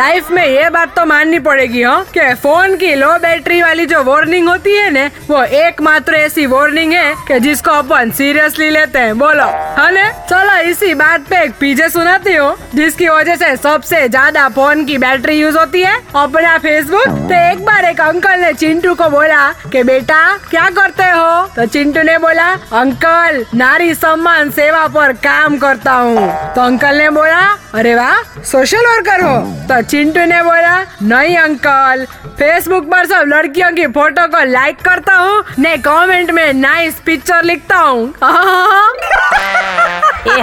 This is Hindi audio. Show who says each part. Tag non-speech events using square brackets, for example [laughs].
Speaker 1: लाइफ में ये बात तो माननी पड़ेगी, हो, कि फ़ोन की लो बैटरी वाली जो वार्निंग होती है ना, वो एकमात्र ऐसी वार्निंग है कि जिसको अपन सीरियसली लेते हैं। बोलो। है ना? चलो इसी बात पे एक पीजे सुनाती हूँ, जिसकी वजह से सबसे ज़्यादा फ़ोन की बैटरी यूज़ होती है। अपना फेसबुक तो एक बार एक अंकल ने चिंटू को बोला कि बेटा, क्या करते हो? तो चिंटू ने बोला, अंकल, नारी सम्मान सेवा पर काम करता हूँ। तो अंकल ने बोला, अरे वाह, सोशल वर्कर हो। तो चिंटू ने बोला, नहीं अंकल, फेसबुक पर सब लड़कियों की फ़ोटो को लाइक करता हूँ ने कमेंट में नाइस पिक्चर लिखता हूँ। [laughs]